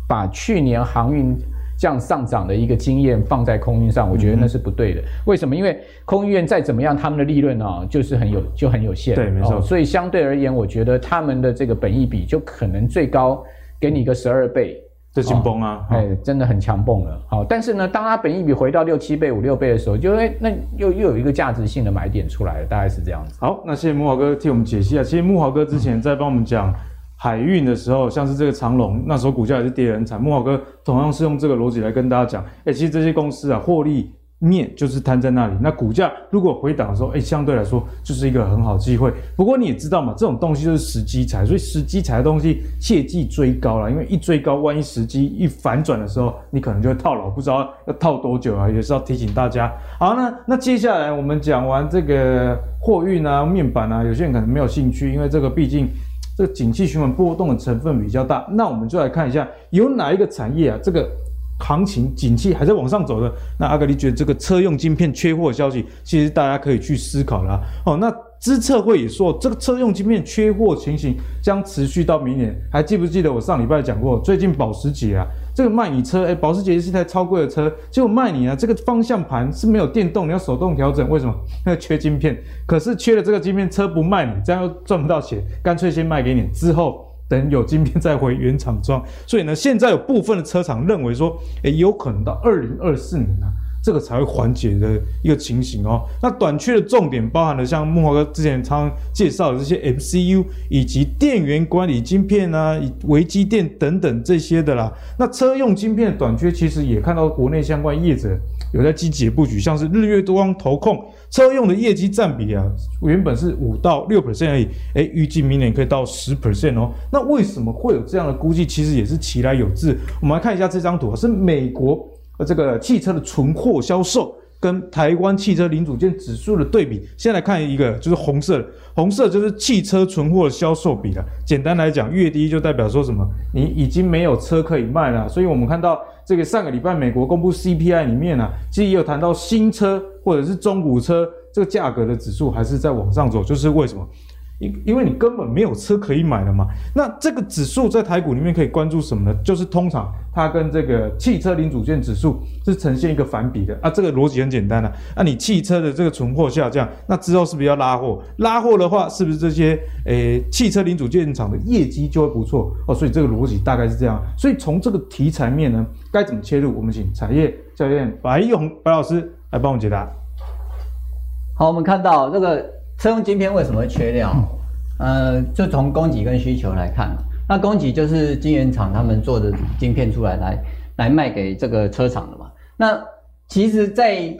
把去年航运这样上涨的一个经验放在空运上，我觉得那是不对的。嗯、为什么？因为空运再怎么样，他们的利润啊，就是很有就很有限，对，没错，哦，所以相对而言，我觉得他们的这个本益比就可能最高。给你个十二倍，这紧绷啊！哎、哦，真的很强蹦了。好，但是呢，当它本益比回到六七倍、五六倍的时候，就会那又又有一个价值性的买点出来了，大概是这样子。好，那谢谢木华哥替我们解析啊。其实木华哥之前在帮我们讲海运的时候，像是这个长荣，那时候股价也是跌得很惨。慕驊哥同样是用这个逻辑来跟大家讲，哎，其实这些公司啊，获利。面就是摊在那里，那股价如果回档的时候，哎，相对来说就是一个很好机会。不过你也知道嘛，这种东西就是时机财，所以时机财的东西切忌追高了，因为一追高，万一时机一反转的时候，你可能就会。套牢，不知道要套多久啊，也是要提醒大家。好，那那接下来我们讲完这个货运啊、面板啊，有些人可能没有兴趣，因为这个毕竟这个景气循环波动的成分比较大。那我们就来看一下有哪一个产业啊，这个。行情景气还在往上走的，那阿格力觉得这个车用晶片缺货消息，其实大家可以去思考了。哦，那资策会也说，这个车用晶片缺货情形将持续到明年。还记不记得我上礼拜讲过，最近保时捷啊，这个卖你车，哎，保时捷是一台超贵的车，结果卖你啊，这个方向盘是没有电动，你要手动调整，为什么？那个缺晶片，可是缺了这个晶片，车不卖你，这样又赚不到钱，干脆先卖给你，之后。等有晶片再回原厂装，所以呢，现在有部分的车厂认为说，诶，有可能到二零二四年啊，这个才会缓解的一个情形哦。那短缺的重点包含了像慕驊哥之前常介绍的这些 MCU 以及电源管理晶片啊、微机电等等这些的啦。那车用晶片短缺，其实也看到国内相关业者有在积极布局，像是日月光投控。车用的业绩占比啊，原本是五到六 percent 而已，哎，预计明年可以到十 percent 哦。那为什么会有这样的估计？其实也是其来有自。我们来看一下这张图，是美国呃这个汽车的存货销售跟台湾汽车零组件指数的对比。先来看一个，就是红色的，红色就是汽车存货销售比了。简单来讲，越低就代表说什么？你已经没有车可以卖了。所以我们看到这个上个礼拜美国公布 CPI 里面啊，其实也有谈到新车。或者是中古车这个价格的指数还是在往上走，就是为什么？因因为你根本没有车可以买了嘛。那这个指数在台股里面可以关注什么呢？就是通常它跟这个汽车零组件指数是呈现一个反比的啊。这个逻辑很简单啊。那你汽车的这个存货下降，那之后是不是要拉货？拉货的话，是不是这些诶、汽车零组件厂的业绩就会不错哦？所以这个逻辑大概是这样。所以从这个题材面呢，该怎么切入？我们请产业教练白玉红白老师来帮我解答。好，我们看到这个车用晶片为什么会缺料？呃，就从供给跟需求来看，那供给就是晶圆厂他们做的晶片出来来来卖给这个车厂的嘛。那其实，在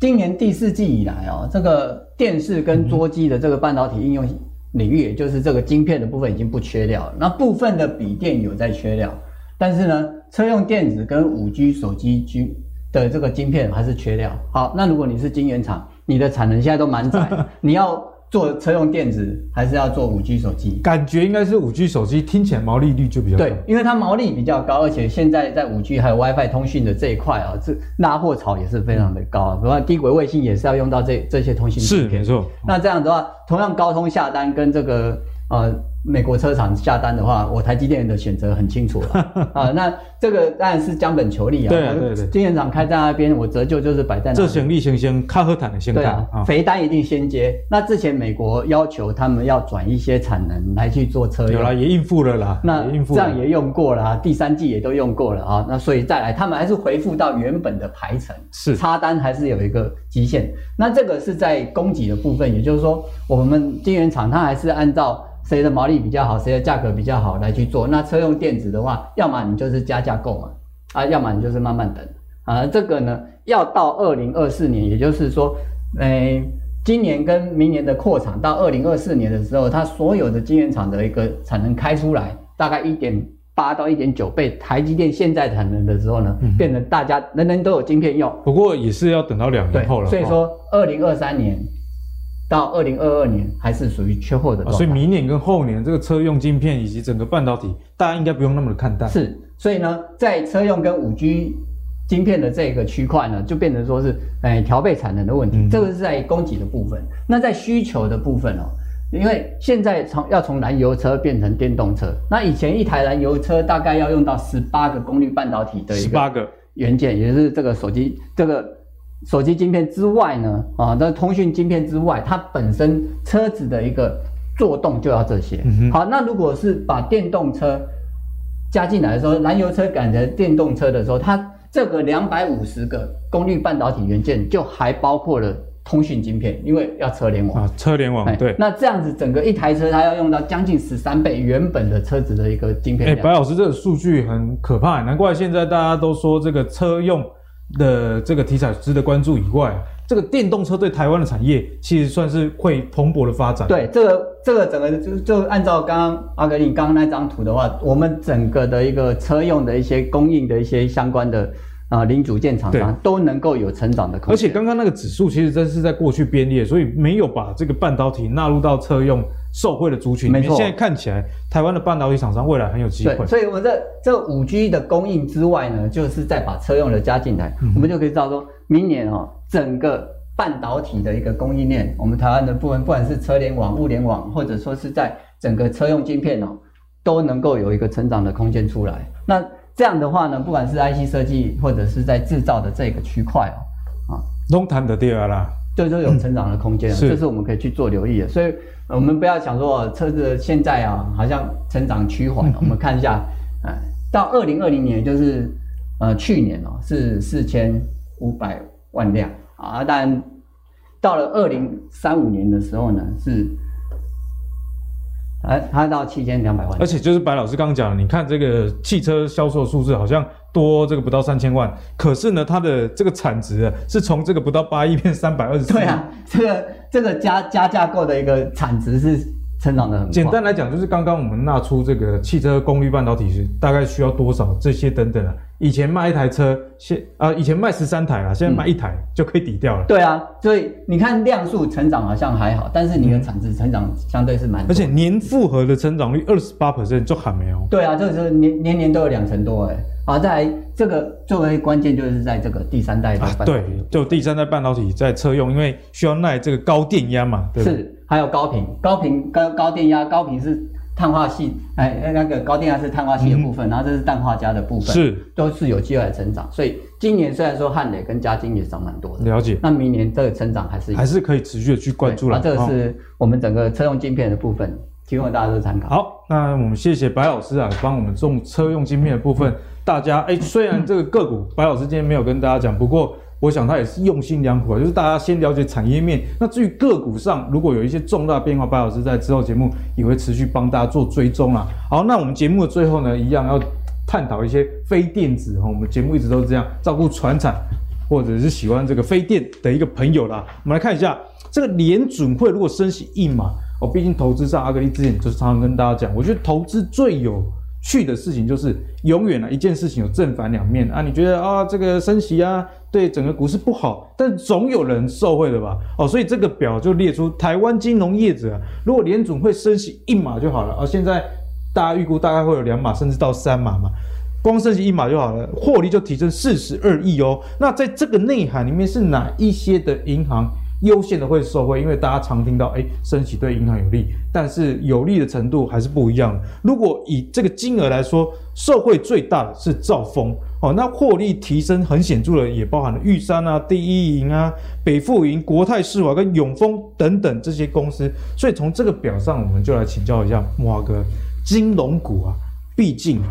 今年第四季以来哦，这个电视跟桌机的这个半导体应用领域，也就是这个晶片的部分已经不缺料了。那部分的笔电有在缺料，但是呢，车用电子跟五 G 手机 G 的这个晶片还是缺料。好，那如果你是晶圆厂，你的产能现在都满载，你要做车用电子，还是要做五 G 手机？感觉应该是五 G 手机，听起来毛利率就比较高。对，因为它毛利比较高，而且现在在五 G 还有 WiFi 通讯的这一块啊，这拉货潮也是非常的高啊。比如说低轨卫星也是要用到这这些通信芯片。是没错。那这样的话，同样高通下单跟这个呃美国车厂下单的话，我台积电的选择很清楚了 啊。那这个当然是将本求利啊。对对对，晶圆厂开在那边，我折旧就是摆在那。这先立先先，卡赫坦的先干。对啊，哦、肥单一定先接。那之前美国要求他们要转一些产能来去做车用，有啦，也应付了啦。那这样也用过了，第三季也都用过了啊。那所以再来，他们还是回复到原本的排程，是插单还是有一个极限。那这个是在供给的部分，也就是说，我们晶圆厂它还是按照。谁的毛利比较好，谁的价格比较好来去做。那车用电子的话，要么你就是加价购嘛，啊，要么你就是慢慢等啊。这个呢，要到二零二四年，也就是说，诶，今年跟明年的扩厂到二零二四年的时候，它所有的晶圆厂的一个产能开出来，大概一点八到一点九倍台积电现在产能的时候呢，嗯、变成大家人人都有晶片用。不过也是要等到两年后了。所以说，二零二三年。到二零二二年还是属于缺货的状态，所以明年跟后年这个车用晶片以及整个半导体，大家应该不用那么的看淡。是，所以呢，在车用跟五 G 晶片的这个区块呢，就变成说是哎调配产能的问题，嗯、这个是在供给的部分。那在需求的部分哦，因为现在从要从燃油车变成电动车，那以前一台燃油车大概要用到十八个功率半导体的一个元件，也就是这个手机这个。手机晶片之外呢，啊，那通讯晶片之外，它本身车子的一个做动就要这些。好，那如果是把电动车加进来的时候，燃油车改成电动车的时候，它这个两百五十个功率半导体元件就还包括了通讯晶片，因为要车联网。啊，车联网，对。那这样子，整个一台车它要用到将近十三倍原本的车子的一个晶片。哎、欸，白老师，这个数据很可怕，难怪现在大家都说这个车用。的这个题材值得关注以外，这个电动车对台湾的产业其实算是会蓬勃的发展。对，这个这个整个就就按照刚刚阿格你刚刚那张图的话，我们整个的一个车用的一些供应的一些相关的啊、呃、零组件厂商都能够有成长的空间。而且刚刚那个指数其实真是在过去编列，所以没有把这个半导体纳入到车用。受惠的族群，没错。现在看起来，台湾的半导体厂商未来很有机会。对，所以我们这这五 G 的供应之外呢，就是再把车用的加进来，嗯、我们就可以知道说，明年哦，整个半导体的一个供应链，我们台湾的部分，不管是车联网、物联网，或者说是在整个车用晶片哦，都能够有一个成长的空间出来。那这样的话呢，不管是 IC 设计，或者是在制造的这个区块哦，啊，都谈得掉啦，就都有成长的空间，嗯、这是我们可以去做留意的，所以。我们不要想说车子现在啊，好像成长趋缓。我们看一下，到二零二零年，就是呃去年哦，是四千五百万辆啊，但到了二零三五年的时候呢，是。哎，它到七千两百万，而且就是白老师刚刚讲的，你看这个汽车销售数字好像多这个不到三千万，可是呢，它的这个产值是从这个不到八亿变三百二十。对啊，这个这个加加架构的一个产值是成长的很快。简单来讲，就是刚刚我们纳出这个汽车功率半导体是大概需要多少这些等等啊。以前卖一台车，现啊以前卖十三台啦，现在卖一台就可以抵掉了。嗯。对啊，所以你看量数成长好像还好，但是你的产值成长相对是蛮。而且年复合的成长率二十八 percent 就还没有。对啊，就是年年年都有两成多哎。好，再来这个作为关键就是在这个第三代的半导体。啊，对，就第三代半导体在车用，因为需要耐这个高电压嘛。对。是，还有高频，高频跟高电压，高频是。碳化矽，哎，那个高电压是碳化系的部分，嗯、然后这是氮化镓的部分，是都是有机会来成长。所以今年虽然说汉磊跟嘉晶也涨蛮多的，了解。那明年这个成长还是还是可以持续的去关注了。这个是我们整个车用晶片的部分，提供大家做参考。好，那我们谢谢白老师啊，帮我们种车用晶片的部分，大家哎，虽然这个个股白老师今天没有跟大家讲，不过。我想他也是用心良苦啊，就是大家先了解产业面。那至于个股上，如果有一些重大变化，白老师在之后节目也会持续帮大家做追踪啊。好，那我们节目的最后呢，一样要探讨一些非电子哈。我们节目一直都是这样照顾传产，或者是喜欢这个非电的一个朋友啦。我们来看一下这个联准会如果升息一码哦，毕竟投资上阿格力之前就是常常跟大家讲，我觉得投资最有。去的事情就是永远啊，一件事情有正反两面啊。你觉得啊，这个升息啊，对整个股市不好，但总有人受惠的吧？哦，所以这个表就列出台湾金融业者，如果联总会升息一码就好了而。现在大家预估大概会有两码，甚至到三码嘛。光升息一码就好了，获利就提升四十二亿哦。那在这个内涵里面是哪一些的银行优先的会受惠，因为大家常听到，哎，升息对银行有利，但是有利的程度还是不一样。如果以这个金额来说，受惠最大的是兆丰，哦，那获利提升很显著的，也包含了玉山啊、第一银啊、北富银、国泰世华跟永丰等等这些公司。所以从这个表上，我们就来请教一下慕驊哥，金融股啊，毕竟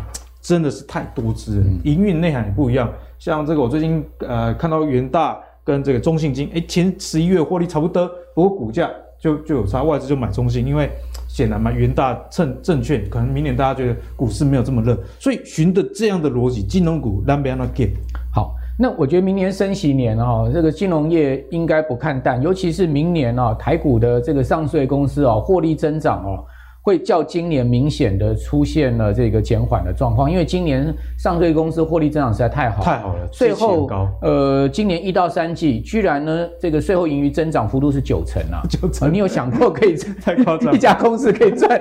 真的是太多只了，营运内涵也不一样。像这个，我最近呃看到元大。跟这个中信金，哎，前十一月获利差不多，不过股价就就有差，外资就买中信，因为显然嘛，元大趁证券，可能明年大家觉得股市没有这么热，所以循着这样的逻辑，金融股让别人 get 好，那我觉得明年升息年哈，这个金融业应该不看淡，尤其是明年啊，台股的这个上市公司啊，获利增长哦。会较今年明显的出现了这个减缓的状况，因为今年上市公司获利增长实在太好了，太好了，税后呃，今年一到三季居然呢，这个税后盈余增长幅度是九成啊，九成，你有想过可以 太夸张，一家公司可以赚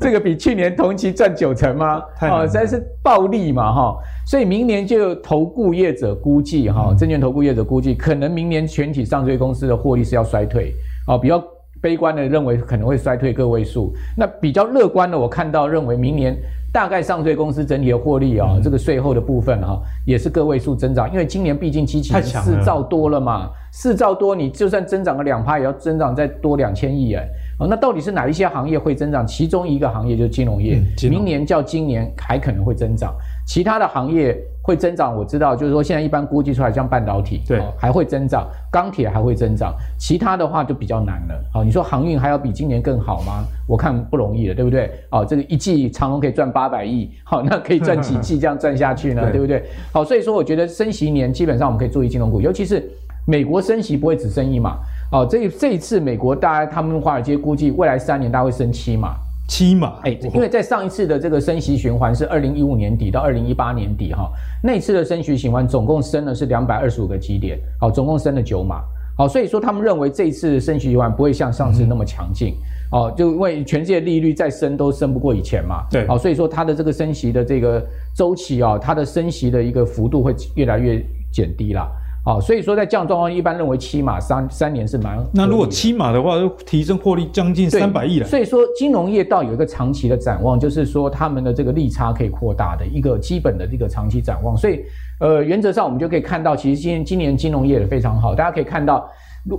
这个比去年同期赚九成吗？太好，实在是暴利嘛哈，所以明年就投顾业者估计哈，证券投顾业者估计，可能明年全体上市公司的获利是要衰退。啊，比较。悲观的认为可能会衰退个位数，那比较乐观的我看到认为明年大概上市公司整体的获利啊、这个税后的部分哈、哦、也是个位数增长，因为今年毕竟基期四兆多了嘛，四兆多你就算增长个两趴也要增长再多两千亿哎，哦那到底是哪一些行业会增长？其中一个行业就是金融业，嗯、明年较今年还可能会增长。其他的行业会增长，我知道，就是说现在一般估计出来，像半导体，对、哦，还会增长，钢铁还会增长，其他的话就比较难了。好、哦，你说航运还要比今年更好吗？我看不容易了，对不对？哦，这个一季长隆可以赚八百亿，好、哦，那可以赚几季这样赚下去呢？对，对不对？好，所以说我觉得升息年基本上我们可以注意金融股，尤其是美国升息不会只升一码，哦，这这一次美国大家他们华尔街估计未来三年大概会升七码。七码，哎，因为在上一次的这个升息循环是二零一五年底到二零一八年底哈，那次的升息循环总共升了是两百二十五个基点，好，总共升了九码，好，所以说他们认为这一次升息循环不会像上次那么强劲，哦、嗯，就因为全世界利率再升都升不过以前嘛，对，好，所以说它的这个升息的这个周期啊，它的升息的一个幅度会越来越减低啦。好，所以说在这样状况，一般认为七码三三年是蛮。那如果七码的话，就提升获利将近三百亿了。所以说，金融业倒有一个长期的展望，就是说他们的这个利差可以扩大的一个基本的这个长期展望。所以，呃，原则上我们就可以看到，其实今年今年金融业也非常好。大家可以看到，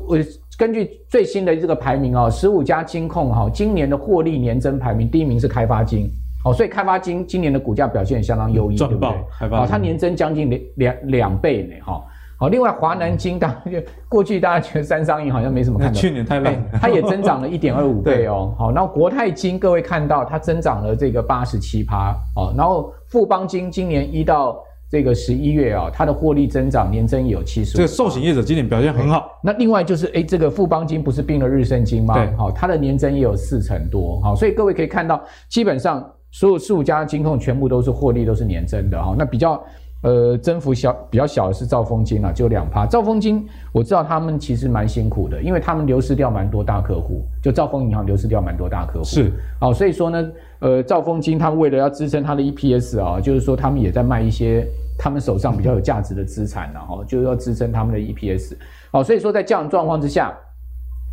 呃，根据最新的这个排名啊，十五家金控哈，今年的获利年增排名第一名是开发金。哦，所以开发金今年的股价表现相当优异，对不对？开发，它年增将近两两两倍呢，哈。好，另外华南金，大家就过去大家觉得三商银好像没什么看头，去年太烂，它也增长了一点二五 倍哦。好，然后国泰金，各位看到它增长了这个八十七趴哦。然后富邦金今年一到这个十一月啊，它的获利增长年增也有七十。这个寿险业者今年表现很好。那另外就是哎，这个富邦金不是并了日盛金吗？对，好，它的年增也有四成多。好，所以各位可以看到，基本上所有十五家金控全部都是获利都是年增的哈。那比较。呃，增幅小比较小的是兆丰金啊，就两趴。兆丰金我知道他们其实蛮辛苦的，因为他们流失掉蛮多大客户，就兆丰银行流失掉蛮多大客户。是，哦，所以说呢，呃，兆丰金他们为了要支撑他的 EPS 啊，就是说他们也在卖一些他们手上比较有价值的资产，然后就是要支撑他们的 EPS。好，所以说在这样状况之下。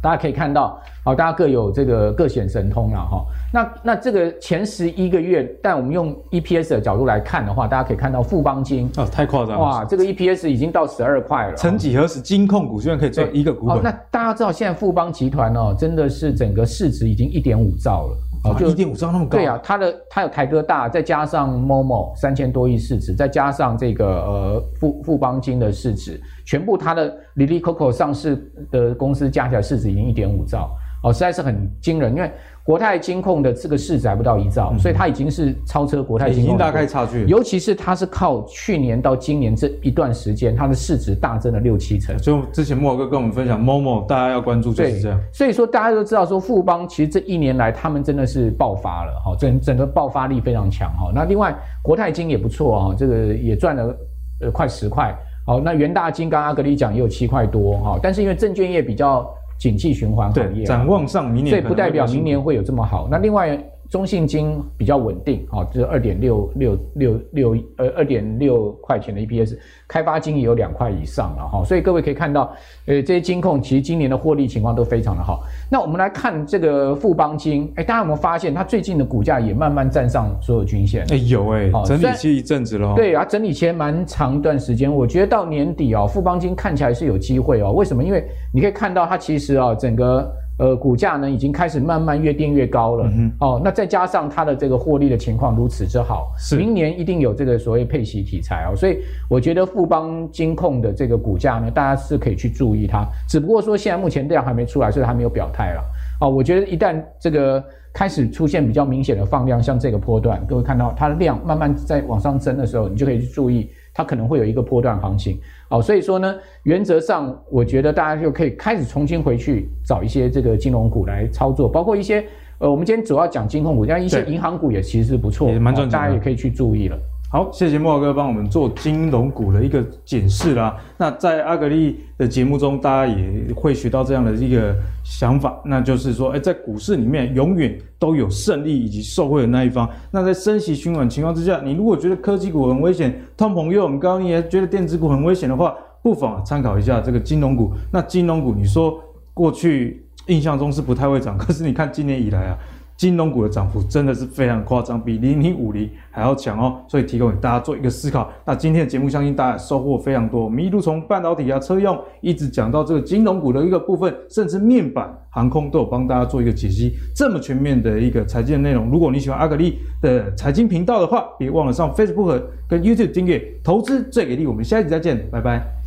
大家可以看到，好，大家各有这个各显神通了哈。那那这个前十一个月，但我们用 EPS 的角度来看的话，大家可以看到富邦金哦，太夸张了哇，这个 EPS 已经到十二块了。曾几何时，金控股居然可以赚一个股本。那大家知道现在富邦集团哦，真的是整个市值已经一点五兆了。哦，就一点五兆那么高。对啊，它的它有台哥大，再加上 Momo 三千多亿市值，再加上这个呃富富邦金的市值，全部它的 Lily Coco 上市的公司加起来市值已经一点五兆，哦，实在是很惊人，因为。国泰金控的这个市值还不到一兆，嗯、所以它已经是超车国泰金控，已经大概差距。尤其是它是靠去年到今年这一段时间，它的市值大增了六七成。就之前慕驊哥跟我们分享，Momo 大家要关注就是这样。所以说大家都知道说富邦其实这一年来他们真的是爆发了哈，整整个爆发力非常强哈。那另外国泰金也不错啊，这个也赚了呃快十块。好，那元大金刚刚阿格力讲也有七块多哈，但是因为证券业比较。景气循环行业，展望上明年，所以不代表明年会有这么好。那另外，中信金比较稳定啊，这二点六六六六呃二点六块钱的 EPS，开发金也有两块以上了哈，所以各位可以看到，呃这些金控其实今年的获利情况都非常的好。那我们来看这个富邦金，哎，大家有没有发现它最近的股价也慢慢站上所有均线？哎，有哎，整理期一阵子了。对啊，整理期蛮长一段时间，我觉得到年底哦，富邦金看起来是有机会哦。为什么？因为你可以看到它其实啊，整个。呃，股价呢已经开始慢慢越垫越高了。嗯、哦，那再加上它的这个获利的情况如此之好，是明年一定有这个所谓配息题材哦。所以我觉得富邦金控的这个股价呢，大家是可以去注意它。只不过说现在目前量还没出来，所以还没有表态了。哦，我觉得一旦这个开始出现比较明显的放量，像这个波段，各位看到它的量慢慢在往上增的时候，你就可以去注意。它可能会有一个波段行情，哦，所以说呢，原则上我觉得大家就可以开始重新回去找一些这个金融股来操作，包括一些呃，我们今天主要讲金控股，像一些银行股也其实是不错，也蛮赚钱，大家也可以去注意了。好，谢谢莫哥帮我们做金融股的一个检视啦。那在阿格力的节目中，大家也会学到这样的一个想法，那就是说，哎，在股市里面永远都有胜利以及受惠的那一方。那在升息循环情况之下，你如果觉得科技股很危险，通膨又很高，你也觉得电子股很危险的话，不妨参考一下这个金融股。那金融股，你说过去印象中是不太会涨，可是你看今年以来啊。金融股的涨幅真的是非常夸张，比零零五零还要强哦，所以提供给大家做一个思考。那今天的节目，相信大家收获非常多。我们一路从半导体啊、车用，一直讲到这个金融股的一个部分，甚至面板、航空都有帮大家做一个解析，这么全面的一个财经的内容。如果你喜欢阿格力的财经频道的话，别忘了上 Facebook 跟 YouTube 订阅，投资最给力。我们下一集再见，拜拜。